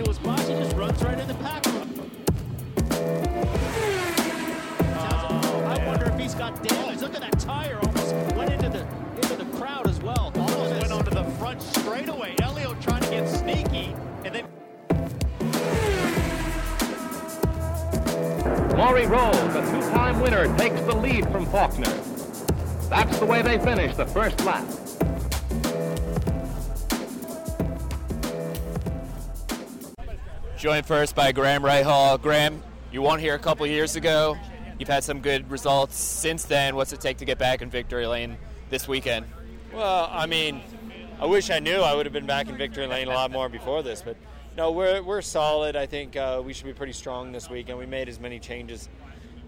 into his box. He just runs right in the pack. I wonder if he's got damage. Look at that tire. Almost went into the into the crowd as well. Almost went onto the front straightaway. Elio trying to get sneaky, and then Maury Rolls, the two-time winner, takes the lead from Faulkner. That's the way they finish the first lap. Joined first by Graham Rahal. Graham, you won here a couple years ago. You've had some good results since then. What's it take to get back in victory lane this weekend? Well, I mean, I wish I knew I would have been back in victory lane a lot more before this, but no, we're, we're solid. I think uh, we should be pretty strong this weekend. We made as many changes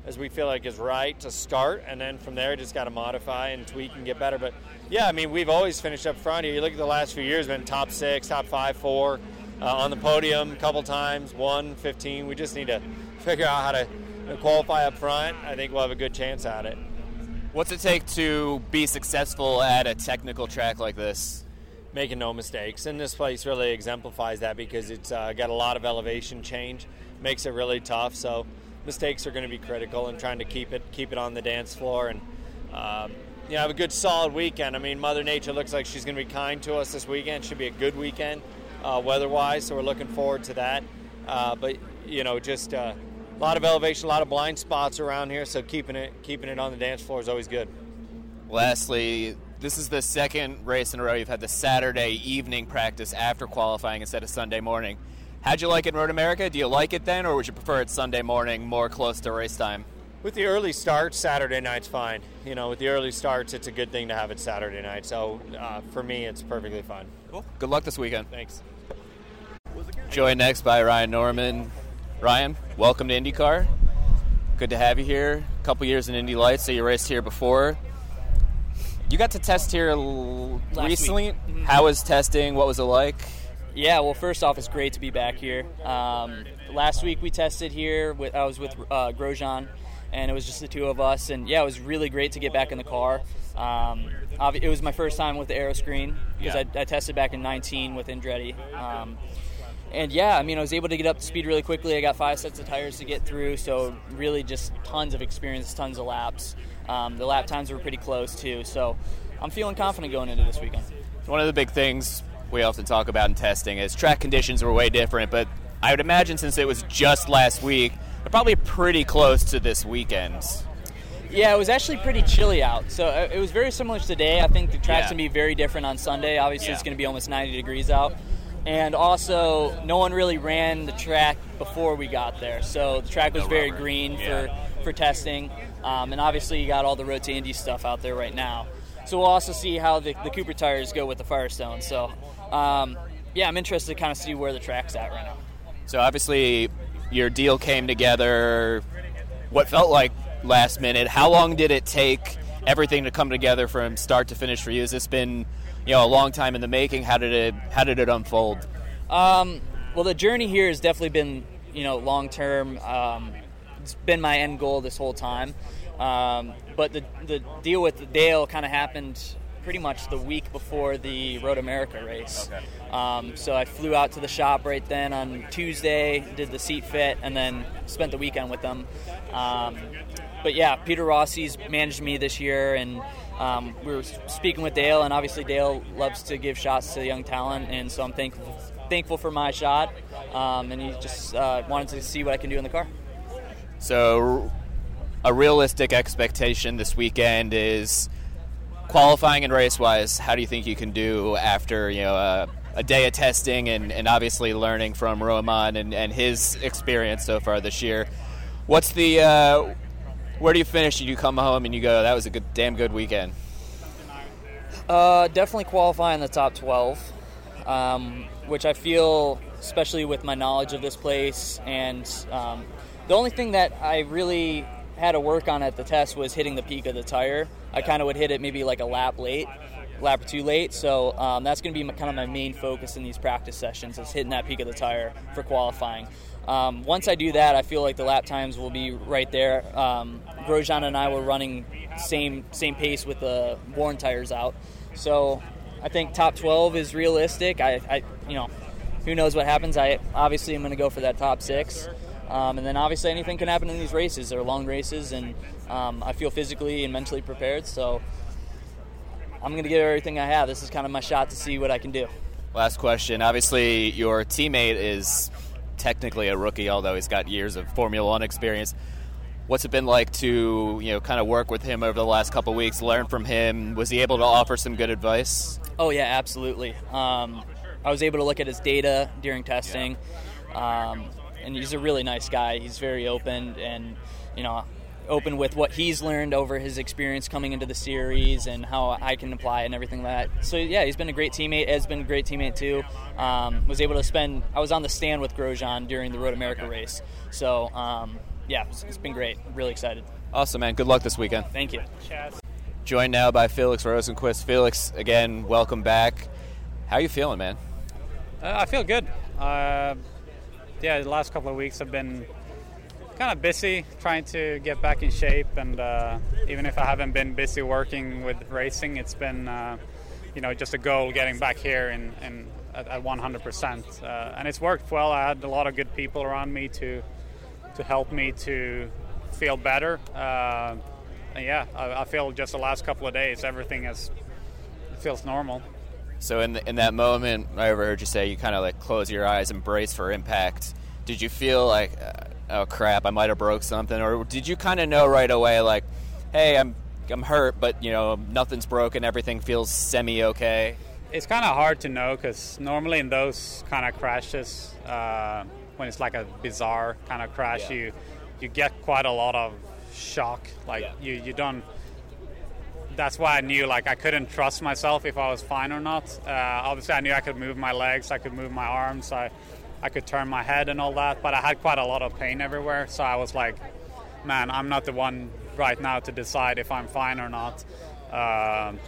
as we feel like is right to start, and then from there just got to modify and tweak and get better. But yeah, I mean, we've always finished up front here. You look at the last few years, been top six, top five, four, uh, on the podium a couple times, one, 15. We just need to figure out how to qualify up front. I think we'll have a good chance at it. What's it take to be successful at a technical track like this? Making no mistakes, and this place really exemplifies that because it's uh, got a lot of elevation change, makes it really tough. So mistakes are going to be critical, and trying to keep it keep it on the dance floor and um, you know have a good solid weekend. I mean, Mother Nature looks like she's going to be kind to us this weekend. Should be a good weekend uh, weather-wise, so we're looking forward to that. Uh, but you know, just uh, a lot of elevation, a lot of blind spots around here, so keeping it keeping it on the dance floor is always good. Lastly, this is the second race in a row you've had the Saturday evening practice after qualifying instead of Sunday morning. How'd you like it in Road America? Do you like it then, or would you prefer it Sunday morning, more close to race time? With the early starts, Saturday night's fine. You know, with the early starts, it's a good thing to have it Saturday night. So uh, for me, it's perfectly fine. Cool. Good luck this weekend. Thanks. Joined next by Ryan Norman. Ryan, welcome to IndyCar. Good to have you here. A couple years in Indy Lights, so you raced here before. You got to test here l- recently. Mhm. How was testing? What was it like? Yeah, well, first off, it's great to be back here. Um, last week we tested here. With, I was with uh, Grosjean, and it was just the two of us. And yeah, it was really great to get back in the car. Um, it was my first time with the Aeroscreen because Yeah. I, I tested back in 19 with Andretti. Um, and yeah, I mean, I was able to get up to speed really quickly. I got five sets of tires to get through, so really just tons of experience, tons of laps. Um, the lap times were pretty close too, so I'm feeling confident going into this weekend. One of the big things we often talk about in testing is track conditions were way different, but I would imagine since it was just last week, they're probably pretty close to this weekend. Yeah, it was actually pretty chilly out. So uh, it was very similar to today. I think the track's Yeah. going to be very different on Sunday. Obviously, Yeah. it's going to be almost 90 degrees out. And also, no one really ran the track before we got there. So the track was No very green Yeah. for, for testing. Um, and obviously, you got all the Road to Indy stuff out there right now. So we'll also see how the, the Cooper tires go with the Firestone. So, um, yeah, I'm interested to kind of see where the track's at right now. So obviously, your deal came together. What felt like last minute. How long did it take everything to come together from start to finish for you? Has this been, you know, a long time in the making? How did it How did it unfold? Um, well, the journey here has definitely been, you know, long term. Um, it's been my end goal this whole time. Um, but the the deal with Dale kind of happened pretty much the week before the Road America race. Um, so I flew out to the shop right then on Tuesday, did the seat fit, and then spent the weekend with them. Um, but yeah, Peter Rossi's managed me this year, and um, we were speaking with Dale, and obviously Dale loves to give shots to young talent, and so I'm thankful thankful for my shot, um, and he just uh, wanted to see what I can do in the car. So, a realistic expectation this weekend is qualifying and race wise. How do you think you can do after you know a, a day of testing and, and obviously learning from Romain and, and his experience so far this year? What's the uh, where do you finish? Do you come home and you go, "That was a good, damn good weekend"? Uh, definitely qualify in the top 12, um, which I feel, especially with my knowledge of this place. And um, the only thing that I really had to work on at the test was hitting the peak of the tire. I kind of would hit it maybe like a lap late, lap or two late. So um, that's going to be my, kind of my main focus in these practice sessions is hitting that peak of the tire for qualifying. Um, once I do that, I feel like the lap times will be right there. Um, Grosjean and I were running same same pace with the worn tires out, so I think top 12 is realistic. I, I you know, who knows what happens. I obviously am going to go for that top six. Um, and then obviously anything can happen in these races. They're long races, and um, I feel physically and mentally prepared. So I'm going to give everything I have. This is kind of my shot to see what I can do. Last question. Obviously, your teammate is technically a rookie, although he's got years of Formula One experience. What's it been like to you know kind of work with him over the last couple weeks, learn from him? Was he able to offer some good advice? Oh yeah, absolutely. Um, I was able to look at his data during testing. Um, and he's a really nice guy. He's very open and you know open with what he's learned over his experience coming into the series and how I can apply and everything like that. So yeah, he's been a great teammate. Ed's been a great teammate too. Um, was able to spend. I was on the stand with Grosjean during the Road America race. So um, yeah, it's, it's been great. Really excited. Awesome, man. Good luck this weekend. Thank you. Joined now by Felix Rosenqvist. Felix, again, welcome back. How are you feeling, man? Uh, I feel good. Uh, yeah, the last couple of weeks have been kind of busy trying to get back in shape, and uh, even if I haven't been busy working with racing, it's been uh, you know just a goal getting back here and, and at, at 100%. Uh, and it's worked well. I had a lot of good people around me to to help me to feel better. Uh, and yeah, I, I feel just the last couple of days everything is feels normal. So in the, in that moment, I overheard you say you kind of like close your eyes and brace for impact. Did you feel like, uh, oh crap, I might have broke something, or did you kind of know right away, like, hey, I'm I'm hurt, but you know nothing's broken, everything feels semi okay? It's kind of hard to know because normally in those kind of crashes, uh, when it's like a bizarre kind of crash, Yeah. you you get quite a lot of shock. Like Yeah. you you don't. That's why I knew like I couldn't trust myself if I was fine or not. Uh, obviously, I knew I could move my legs, I could move my arms, I I could turn my head and all that. But I had quite a lot of pain everywhere, so I was like, man, I'm not the one right now to decide if I'm fine or not. Um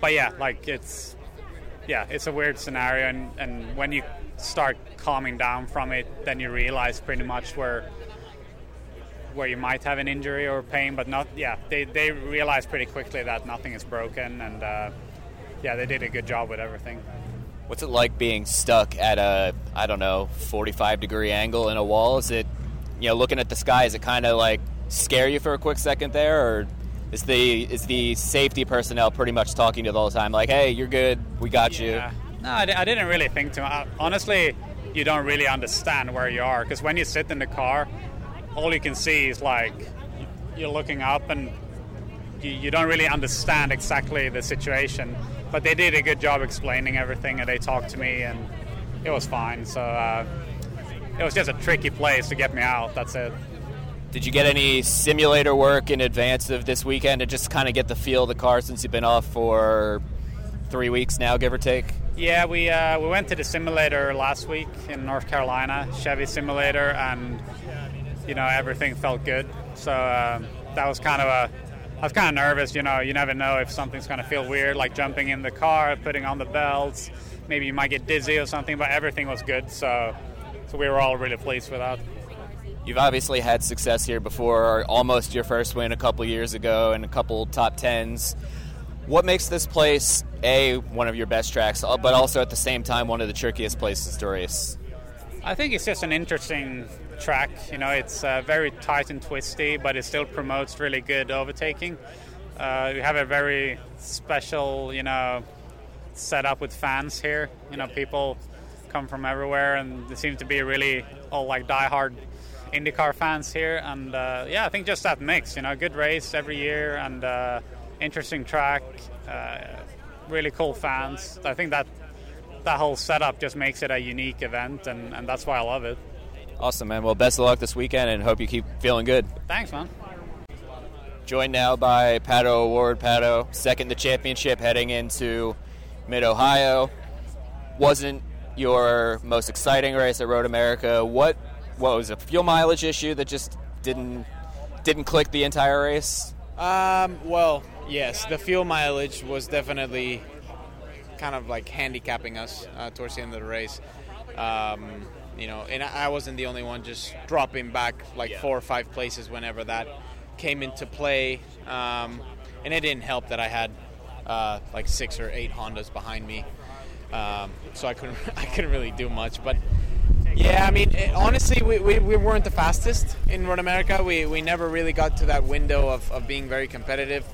but yeah, like it's yeah, it's a weird scenario, and, and when you start calming down from it, then you realize pretty much where where you might have an injury or pain, but not. Yeah, they they realize pretty quickly that nothing is broken, and uh, yeah, they did a good job with everything. What's it like being stuck at a I don't know 45 degree angle in a wall? Is it you know looking at the sky? Is it kind of like scare you for a quick second there, or is the is the safety personnel pretty much talking to you the whole time? Like, hey, you're good, we got Yeah. No, I, I didn't really think too much. Honestly, you don't really understand where you are because when you sit in the car, all you can see is like you're looking up and you, you don't really understand exactly the situation. But they did a good job explaining everything and they talked to me and it was fine. So uh, it was just a tricky place to get me out. That's it. Did you get any simulator work in advance of this weekend to just kind of get the feel of the car since you've been off for three weeks now, give or take? Yeah, we uh, we went to the simulator last week in North Carolina, Chevy simulator, and you know everything felt good. So um, that was kind of a. I was kind of nervous, you know. You never know if something's going to feel weird, like jumping in the car, putting on the belts. Maybe you might get dizzy or something, but everything was good. So, so we were all really pleased with that. You've obviously had success here before, almost your first win a couple years ago, and a couple top tens. What makes this place a one of your best tracks, but also at the same time one of the trickiest places to race? I think it's just an interesting track. You know, it's uh, very tight and twisty, but it still promotes really good overtaking. Uh, we have a very special, you know, setup with fans here. You know, people come from everywhere, and there seem to be really all like diehard IndyCar fans here. And uh, yeah, I think just that mix. You know, good race every year and uh, interesting track. Uh, really cool fans. I think that that whole setup just makes it a unique event, and, and that's why I love it. Awesome, man. Well, best of luck this weekend, and hope you keep feeling good. Thanks, man. Joined now by Pato O'Ward. Pato, second the championship heading into Mid Ohio. Wasn't your most exciting race at Road America. What what was a fuel mileage issue that just didn't didn't click the entire race? Um, well, yes, the fuel mileage was definitely kind of like handicapping us uh, towards the end of the race. Um, you know, and I wasn't the only one just dropping back like four or five places whenever that came into play. Um, and it didn't help that I had uh, like six or eight Hondas behind me. um, so I couldn't I couldn't really do much. But yeah, I mean, it, honestly, we, we, we, weren't the fastest in Road America. We, we never really got to that window of, of being very competitive.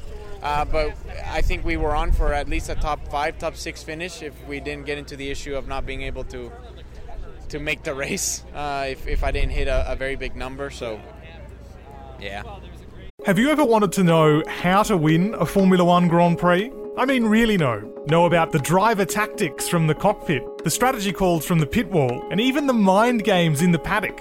Uh, but I think we were on for at least a top five, top six finish if we didn't get into the issue of not being able to to make the race uh, if, if I didn't hit a, a very big number. So, yeah. Have you ever wanted to know how to win a Formula One Grand Prix? I mean, really know. Know about the driver tactics from the cockpit, the strategy calls from the pit wall, and even the mind games in the paddock.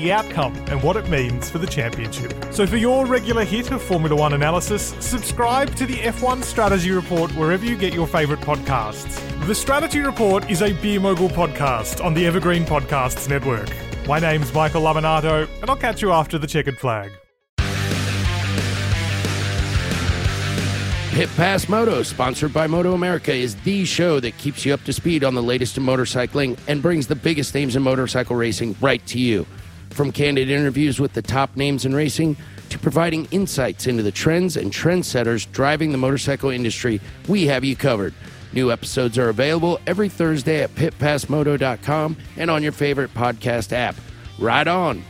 the outcome and what it means for the championship. So, for your regular hit of Formula One analysis, subscribe to the F1 Strategy Report wherever you get your favourite podcasts. The Strategy Report is a Beer Mogul podcast on the Evergreen Podcasts Network. My name's Michael Laminato, and I'll catch you after the checkered flag. Pit Pass Moto, sponsored by Moto America, is the show that keeps you up to speed on the latest in motorcycling and brings the biggest names in motorcycle racing right to you. From candid interviews with the top names in racing to providing insights into the trends and trendsetters driving the motorcycle industry, we have you covered. New episodes are available every Thursday at pitpassmoto.com and on your favorite podcast app. Ride on!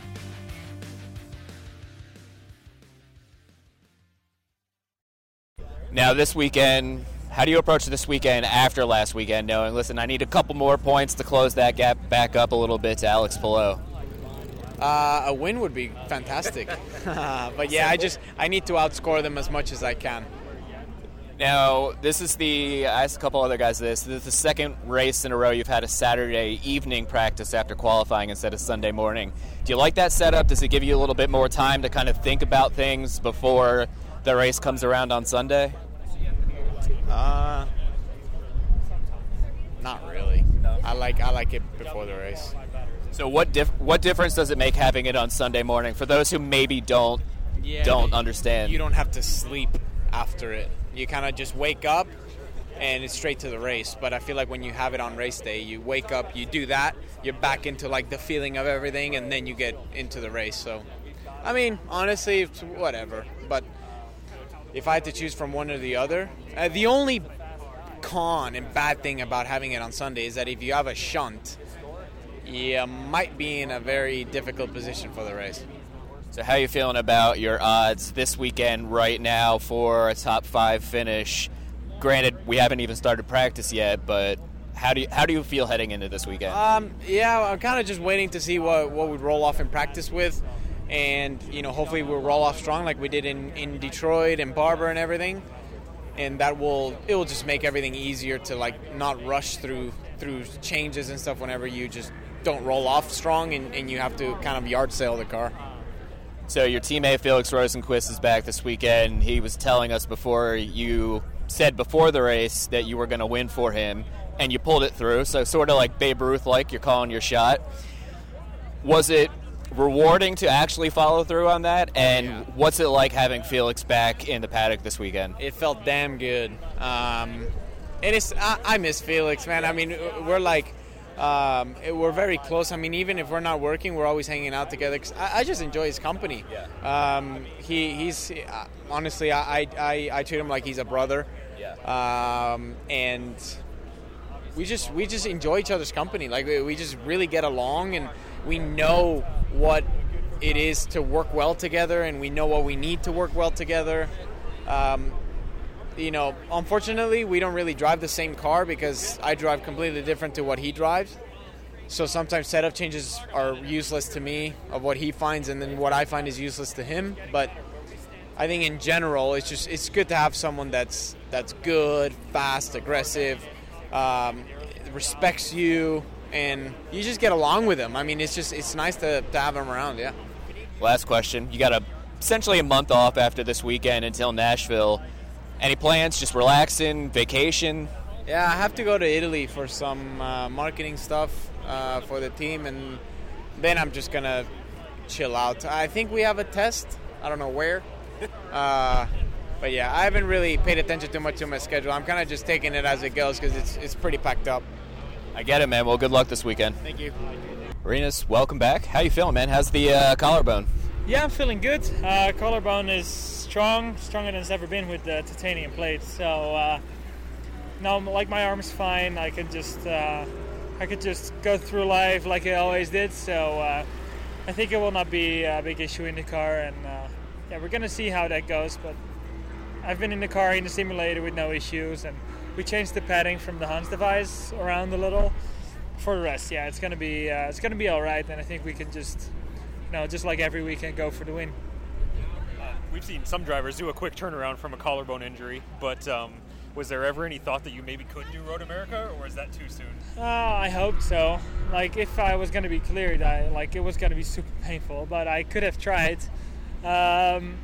Now, this weekend, how do you approach this weekend after last weekend, knowing, listen, I need a couple more points to close that gap back up a little bit to Alex Palou? Uh, a win would be fantastic, but yeah, I just I need to outscore them as much as I can. Now, this is the I asked a couple other guys this. This is the second race in a row you've had a Saturday evening practice after qualifying instead of Sunday morning. Do you like that setup? Does it give you a little bit more time to kind of think about things before the race comes around on Sunday? Uh, not really. I like I like it before the race. So what dif- what difference does it make having it on Sunday morning for those who maybe don't Yeah, don't understand? You don't have to sleep after it. You kind of just wake up and it's straight to the race. But I feel like when you have it on race day, you wake up, you do that, you're back into like the feeling of everything, and then you get into the race. So, I mean, honestly, it's whatever. But if I had to choose from one or the other, uh, the only con and bad thing about having it on Sunday is that if you have a shunt, you might be in a very difficult position for the race. So how are you feeling about your odds this weekend right now for a top five finish? Granted, we haven't even started practice yet, but how do you, how do you feel heading into this weekend? Um, yeah, I'm kind of just waiting to see what what we roll off in practice with, and you know, hopefully we'll roll off strong like we did in, in Detroit and Barber and everything, and that will it will just make everything easier to like not rush through through changes and stuff whenever you just don't roll off strong and, and you have to kind of yard sale the car. So your teammate Felix Rosenqvist is back this weekend. He was telling us before you said before the race that you were going to win for him, and you pulled it through. So sort of like Babe Ruth, like you're calling your shot. Was it rewarding to actually follow through on that? And what's it like having Felix back in the paddock this weekend? It felt damn good. Um, and it's I, I miss Felix, man. I mean, we're like um, we're very close. I mean, even if we're not working, we're always hanging out together. 'cause I, I just enjoy his company. Um, he he's uh, honestly, I, I I treat him like he's a brother. Um, and we just we just enjoy each other's company. Like we, we just really get along, and we know what it is to work well together, and we know what we need to work well together. Um, you know, unfortunately, we don't really drive the same car because I drive completely different to what he drives. So sometimes setup changes are useless to me of what he finds, and then what I find is useless to him. But I think in general, it's just it's good to have someone that's that's good, fast, aggressive, um, respects you, and you just get along with him. I mean, it's just it's nice to, to have him around. Yeah. Last question. You got a essentially a month off after this weekend until Nashville. Any plans? Just relaxing, vacation? Yeah, I have to go to Italy for some uh, marketing stuff uh, for the team, and then I'm just gonna chill out. I think we have a test. I don't know where. Uh, but yeah, I haven't really paid attention too much to my schedule. I'm kind of just taking it as it goes because it's, it's pretty packed up. I get it, man. Well, good luck this weekend. Thank you. Rinus, welcome back. How you feeling, man? How's the uh, collarbone? Yeah, I'm feeling good. Uh, collarbone is strong, stronger than it's ever been with the titanium plate. So uh, now, like my arm's fine. I can just uh, I could just go through life like I always did. So uh, I think it will not be a big issue in the car, and uh, yeah, we're gonna see how that goes. But I've been in the car in the simulator with no issues, and we changed the padding from the Hans device around a little. For the rest, yeah, it's gonna be uh, it's gonna be all right, and I think we can just, you know, just like every weekend, go for the win. We've seen some drivers do a quick turnaround from a collarbone injury, but um, was there ever any thought that you maybe could do Road America, or was that too soon? Uh, I hope so. Like if I was gonna be cleared, I like it was gonna be super painful, but I could have tried. Um,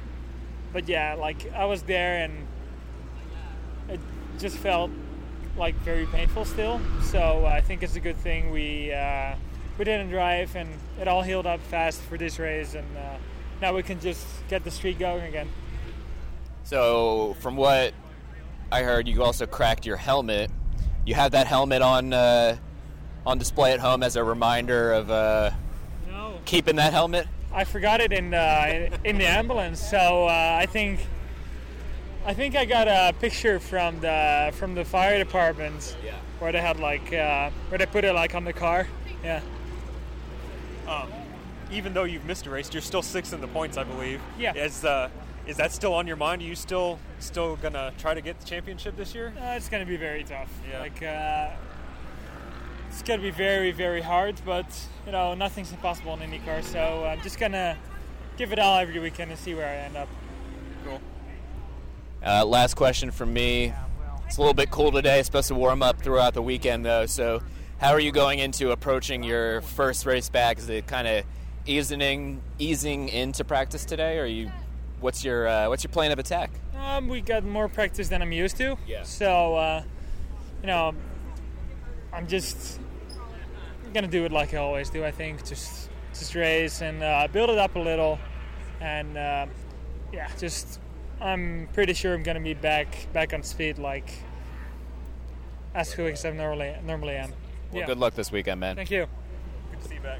but yeah, like I was there and it just felt like very painful still. So I think it's a good thing we uh, we didn't drive and it all healed up fast for this race, and uh, now we can just get the street going again. So, from what I heard, you also cracked your helmet. You have that helmet on uh, on display at home as a reminder of uh, no. keeping that helmet. I forgot it in the in the ambulance, so uh, I think I think I got a picture from the from the fire department yeah. where they had like uh, where they put it like on the car. Yeah. Um, even though you've missed a race, you're still sixth in the points, I believe. Yeah. Is uh, is that still on your mind? Are you still still gonna try to get the championship this year? Uh, it's gonna be very tough. Yeah. Like uh, it's gonna be very very hard, but you know nothing's impossible in IndyCar. So I'm just gonna give it all every weekend and see where I end up. Cool. Uh, last question from me. It's a little bit cool today, it's supposed to warm up throughout the weekend, though. So, how are you going into approaching your first race back? Is it kind of easing easing into practice today, or you? What's your uh, what's your plan of attack? Um, we got more practice than I'm used to. Yeah. So, uh, you know, I'm just gonna do it like I always do. I think just just race and uh, build it up a little, and uh, yeah, just I'm pretty sure I'm gonna be back back on speed like as quick as I normally normally am. Well, yeah. good luck this weekend, man. Thank you. Good to see you back.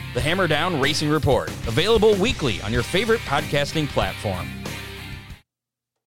The Hammer Down Racing Report, available weekly on your favorite podcasting platform.